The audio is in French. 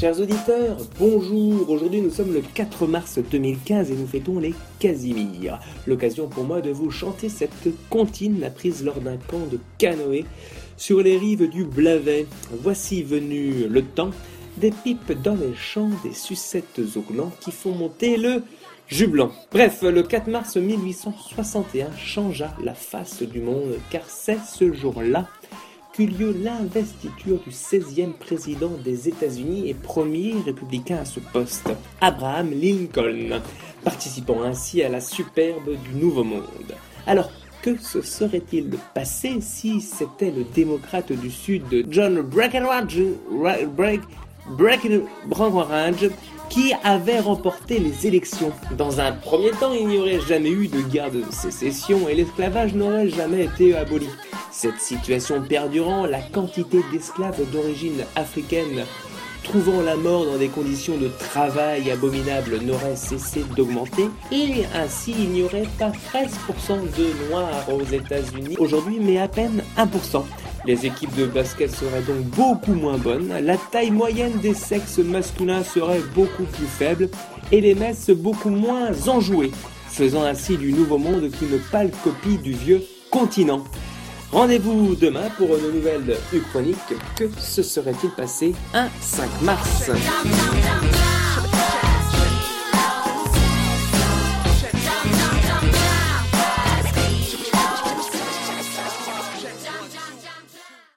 Chers auditeurs, bonjour. Aujourd'hui nous sommes le 4 mars 2015 et nous fêtons les Casimir. L'occasion pour moi de vous chanter cette comptine apprise lors d'un camp de canoë sur les rives du Blavet. Voici venu le temps des pipes dans les champs, des sucettes au gland qui font monter le jublant. Bref, le 4 mars 1861 changea la face du monde car c'est ce jour-là lieu l'investiture du 16e président des États-Unis et premier républicain à ce poste, Abraham Lincoln, participant ainsi à la superbe du Nouveau Monde. Alors, que se serait-il passé si c'était le démocrate du Sud, John Breckinridge, Breckinridge qui avait remporté les élections? Dans un premier temps, il n'y aurait jamais eu de guerre de sécession et l'esclavage n'aurait jamais été aboli. Cette situation perdurant, la quantité d'esclaves d'origine africaine trouvant la mort dans des conditions de travail abominables n'aurait cessé d'augmenter et ainsi il n'y aurait pas 13% de noirs aux États-Unis aujourd'hui mais à peine 1%. Les équipes de basket seraient donc beaucoup moins bonnes, la taille moyenne des sexes masculins serait beaucoup plus faible et les messes beaucoup moins enjouées, faisant ainsi du nouveau monde qu'une pâle copie du vieux continent. Rendez-vous demain pour une nouvelle Uchronique. Que se serait-il passé un 5 mars?